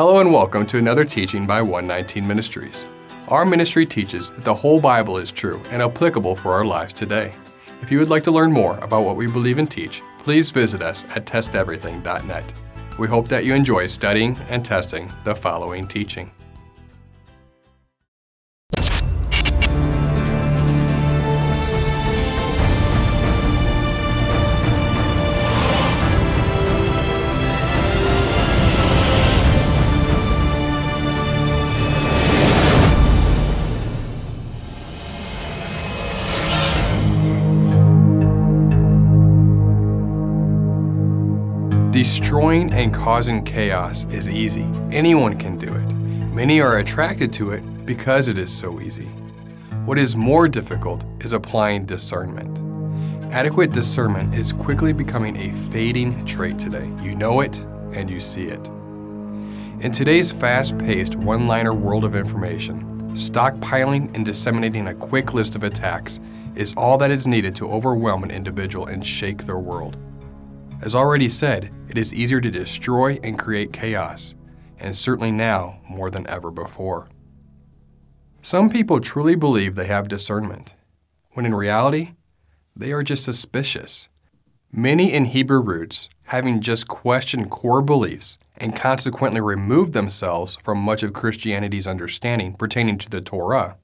Hello and welcome to another teaching by 119 Ministries. Our ministry teaches that the whole Bible is true and applicable for our lives today. If you would like to learn more about what we believe and teach, please visit us at testeverything.net. We hope that you enjoy studying and testing the following teaching. Destroying and causing chaos is easy. Anyone can do it. Many are attracted to it because it is so easy. What is more difficult is applying discernment. Adequate discernment is quickly becoming a fading trait today. You know it and you see it. In today's fast paced, one liner world of information, stockpiling and disseminating a quick list of attacks is all that is needed to overwhelm an individual and shake their world. As already said, it is easier to destroy and create chaos, and certainly now more than ever before. Some people truly believe they have discernment, when in reality, they are just suspicious. Many in Hebrew roots, having just questioned core beliefs and consequently removed themselves from much of Christianity's understanding pertaining to the Torah,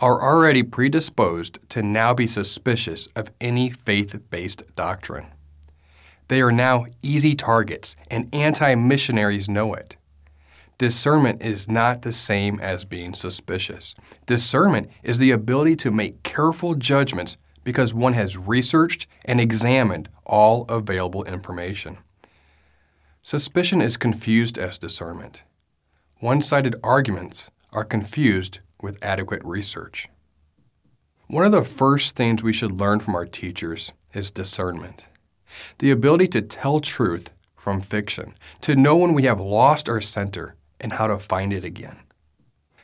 are already predisposed to now be suspicious of any faith based doctrine. They are now easy targets, and anti missionaries know it. Discernment is not the same as being suspicious. Discernment is the ability to make careful judgments because one has researched and examined all available information. Suspicion is confused as discernment. One sided arguments are confused with adequate research. One of the first things we should learn from our teachers is discernment the ability to tell truth from fiction, to know when we have lost our center and how to find it again.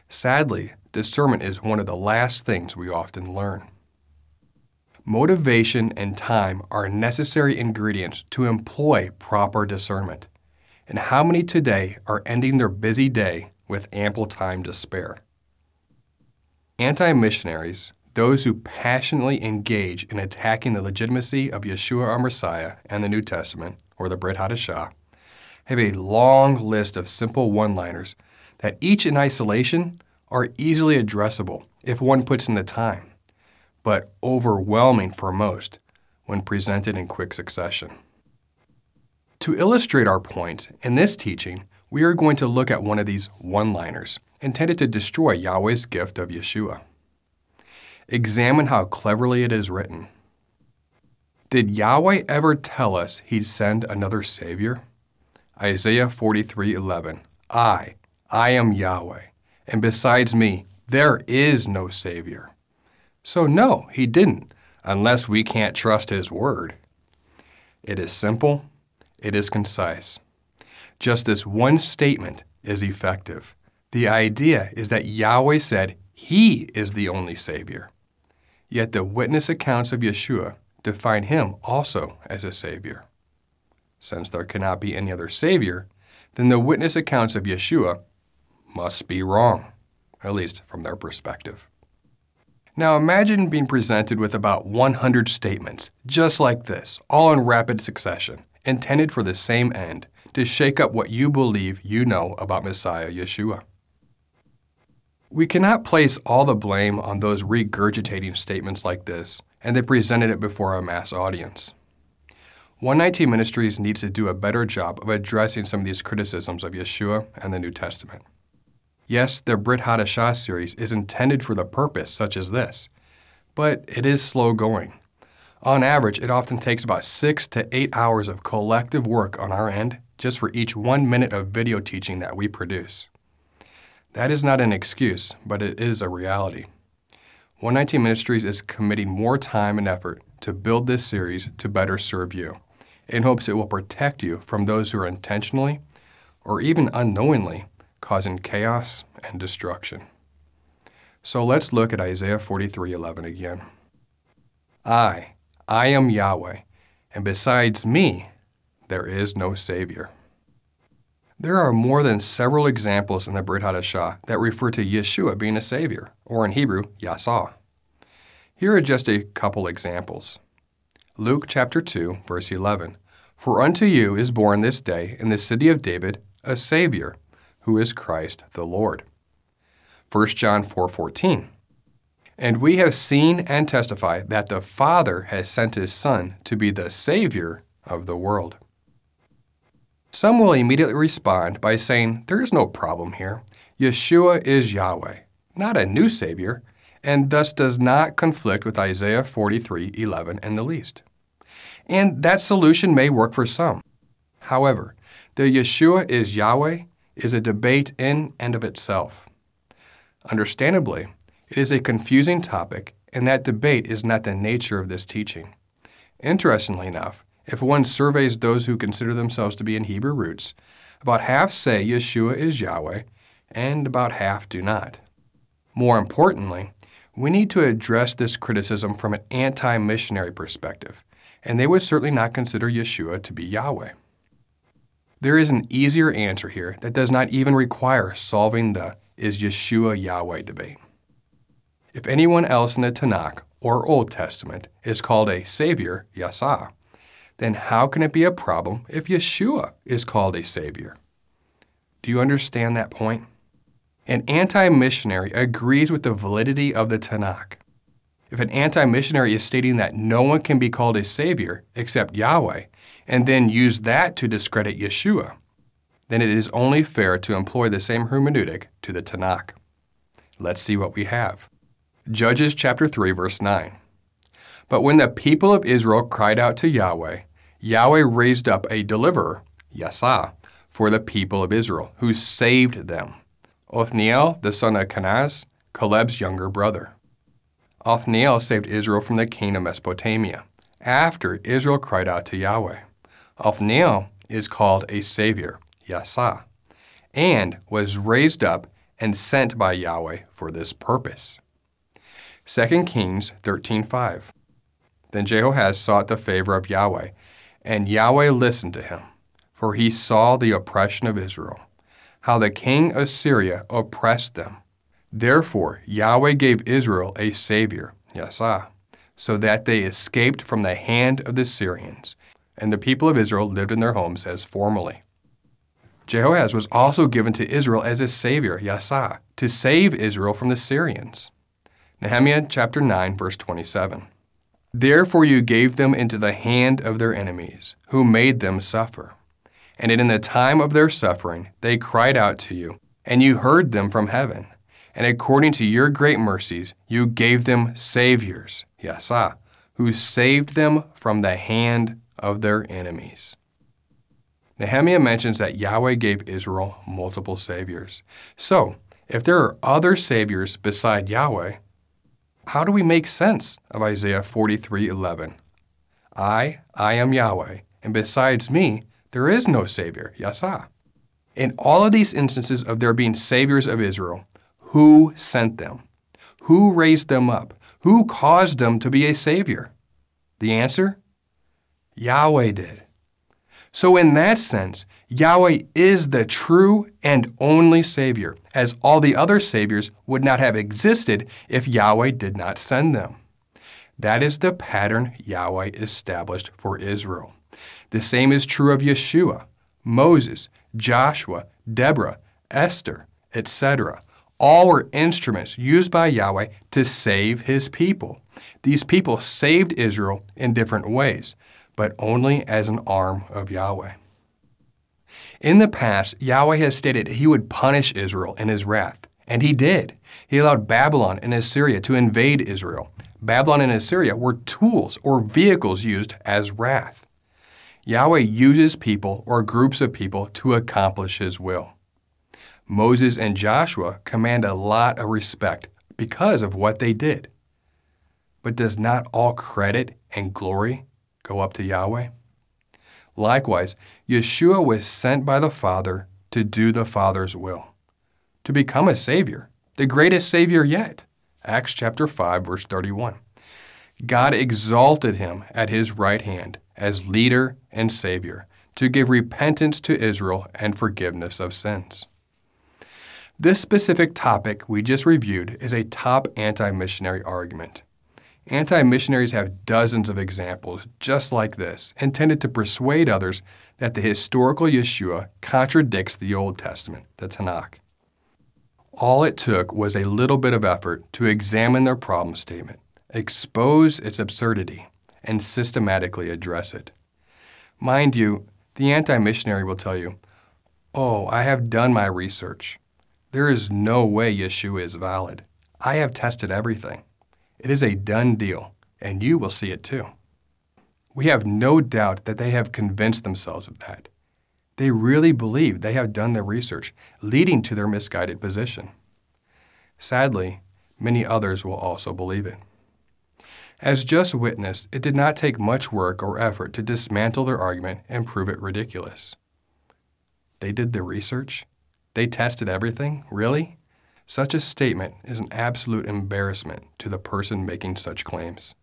Sadly, discernment is one of the last things we often learn. Motivation and time are necessary ingredients to employ proper discernment. And how many today are ending their busy day with ample time to spare? Anti missionaries those who passionately engage in attacking the legitimacy of Yeshua our Messiah and the New Testament, or the Brit Hadashah, have a long list of simple one liners that each in isolation are easily addressable if one puts in the time, but overwhelming for most when presented in quick succession. To illustrate our point, in this teaching, we are going to look at one of these one liners intended to destroy Yahweh's gift of Yeshua. Examine how cleverly it is written. Did Yahweh ever tell us he'd send another Savior? Isaiah 43:11. I, I am Yahweh, and besides me, there is no Savior. So, no, he didn't, unless we can't trust his word. It is simple, it is concise. Just this one statement is effective. The idea is that Yahweh said he is the only Savior. Yet the witness accounts of Yeshua define him also as a Savior. Since there cannot be any other Savior, then the witness accounts of Yeshua must be wrong, at least from their perspective. Now imagine being presented with about 100 statements, just like this, all in rapid succession, intended for the same end to shake up what you believe you know about Messiah Yeshua. We cannot place all the blame on those regurgitating statements like this, and they presented it before a mass audience. 119 Ministries needs to do a better job of addressing some of these criticisms of Yeshua and the New Testament. Yes, their Brit Hadashah series is intended for the purpose such as this, but it is slow going. On average, it often takes about six to eight hours of collective work on our end just for each one minute of video teaching that we produce. That is not an excuse, but it is a reality. 119 Ministries is committing more time and effort to build this series to better serve you, in hopes it will protect you from those who are intentionally, or even unknowingly, causing chaos and destruction. So let's look at Isaiah 43:11 again. I, I am Yahweh, and besides me there is no Savior. There are more than several examples in the Brit Hadashah that refer to Yeshua being a Savior, or in Hebrew, Yasah. Here are just a couple examples. Luke chapter 2, verse 11. For unto you is born this day in the city of David a Savior, who is Christ the Lord. 1 John 4:14. And we have seen and testify that the Father has sent his Son to be the Savior of the world. Some will immediately respond by saying, There is no problem here. Yeshua is Yahweh, not a new Savior, and thus does not conflict with Isaiah 43:11 in the least. And that solution may work for some. However, the Yeshua is Yahweh is a debate in and of itself. Understandably, it is a confusing topic, and that debate is not the nature of this teaching. Interestingly enough, if one surveys those who consider themselves to be in Hebrew roots, about half say Yeshua is Yahweh, and about half do not. More importantly, we need to address this criticism from an anti missionary perspective, and they would certainly not consider Yeshua to be Yahweh. There is an easier answer here that does not even require solving the is Yeshua Yahweh debate. If anyone else in the Tanakh or Old Testament is called a Savior, Yasah, then how can it be a problem if Yeshua is called a Savior? Do you understand that point? An anti missionary agrees with the validity of the Tanakh. If an anti missionary is stating that no one can be called a Savior except Yahweh, and then use that to discredit Yeshua, then it is only fair to employ the same hermeneutic to the Tanakh. Let's see what we have. Judges chapter 3 verse 9. But when the people of Israel cried out to Yahweh, Yahweh raised up a deliverer, Yasah, for the people of Israel, who saved them. Othniel, the son of Kenaz, Caleb's younger brother. Othniel saved Israel from the king of Mesopotamia, after Israel cried out to Yahweh. Othniel is called a savior, Yasah, and was raised up and sent by Yahweh for this purpose. 2 Kings 13:5. Then Jehoahaz sought the favor of Yahweh and Yahweh listened to him, for he saw the oppression of Israel, how the king of Syria oppressed them. Therefore Yahweh gave Israel a Savior, Yasah, so that they escaped from the hand of the Syrians, and the people of Israel lived in their homes as formerly. Jehoahaz was also given to Israel as a Savior, Yasah, to save Israel from the Syrians. Nehemiah chapter 9, verse 27. Therefore you gave them into the hand of their enemies, who made them suffer. And in the time of their suffering they cried out to you, and you heard them from heaven. And according to your great mercies, you gave them saviors, Yasah, who saved them from the hand of their enemies. Nehemiah mentions that Yahweh gave Israel multiple saviors. So, if there are other saviors beside Yahweh, how do we make sense of Isaiah 43:11? I, I am Yahweh, and besides me, there is no Savior, Yasah. In all of these instances of there being saviors of Israel, who sent them? Who raised them up? Who caused them to be a Savior? The answer? Yahweh did. So, in that sense, Yahweh is the true and only Savior, as all the other Saviors would not have existed if Yahweh did not send them. That is the pattern Yahweh established for Israel. The same is true of Yeshua, Moses, Joshua, Deborah, Esther, etc. All were instruments used by Yahweh to save his people. These people saved Israel in different ways but only as an arm of Yahweh. In the past, Yahweh has stated he would punish Israel in his wrath, and he did. He allowed Babylon and Assyria to invade Israel. Babylon and Assyria were tools or vehicles used as wrath. Yahweh uses people or groups of people to accomplish his will. Moses and Joshua command a lot of respect because of what they did. But does not all credit and glory go up to Yahweh? Likewise, Yeshua was sent by the Father to do the Father's will, to become a Savior, the greatest Savior yet. Acts chapter 5, verse 31. God exalted him at his right hand as leader and Savior to give repentance to Israel and forgiveness of sins. This specific topic we just reviewed is a top anti missionary argument. Anti missionaries have dozens of examples just like this, intended to persuade others that the historical Yeshua contradicts the Old Testament, the Tanakh. All it took was a little bit of effort to examine their problem statement, expose its absurdity, and systematically address it. Mind you, the anti missionary will tell you, Oh, I have done my research. There is no way Yeshua is valid. I have tested everything. It is a done deal, and you will see it too. We have no doubt that they have convinced themselves of that. They really believe they have done their research, leading to their misguided position. Sadly, many others will also believe it. As just witnessed, it did not take much work or effort to dismantle their argument and prove it ridiculous. They did the research? They tested everything? Really? Such a statement is an absolute embarrassment to the person making such claims.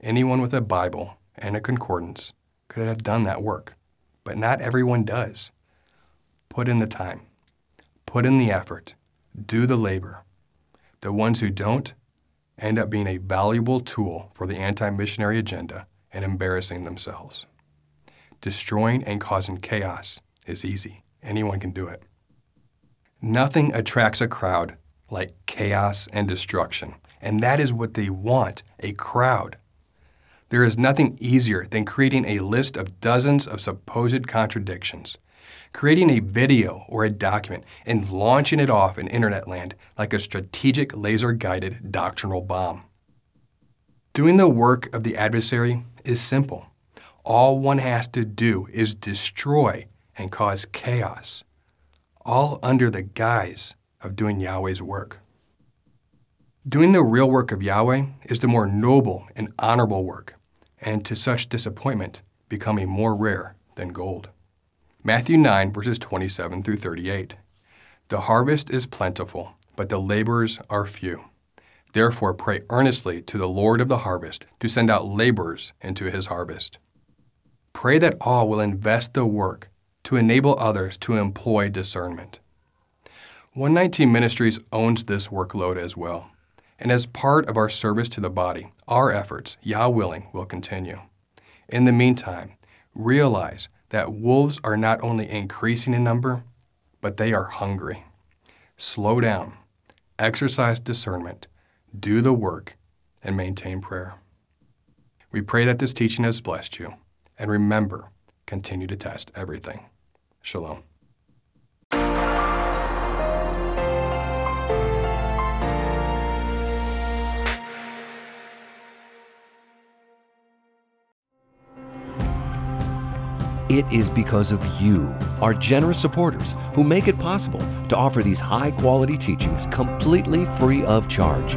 Anyone with a Bible and a concordance could have done that work, but not everyone does. Put in the time, put in the effort, do the labor. The ones who don't end up being a valuable tool for the anti missionary agenda and embarrassing themselves. Destroying and causing chaos is easy, anyone can do it. Nothing attracts a crowd like chaos and destruction, and that is what they want a crowd. There is nothing easier than creating a list of dozens of supposed contradictions, creating a video or a document, and launching it off in internet land like a strategic laser guided doctrinal bomb. Doing the work of the adversary is simple. All one has to do is destroy and cause chaos all under the guise of doing Yahweh's work. Doing the real work of Yahweh is the more noble and honorable work, and to such disappointment, becoming more rare than gold. Matthew 9, verses 27 through 38. The harvest is plentiful, but the laborers are few. Therefore, pray earnestly to the Lord of the harvest to send out laborers into his harvest. Pray that all will invest the work to enable others to employ discernment. 119 Ministries owns this workload as well. And as part of our service to the body, our efforts, Yah willing, will continue. In the meantime, realize that wolves are not only increasing in number, but they are hungry. Slow down, exercise discernment, do the work, and maintain prayer. We pray that this teaching has blessed you, and remember, continue to test everything. Shalom. It is because of you, our generous supporters, who make it possible to offer these high quality teachings completely free of charge.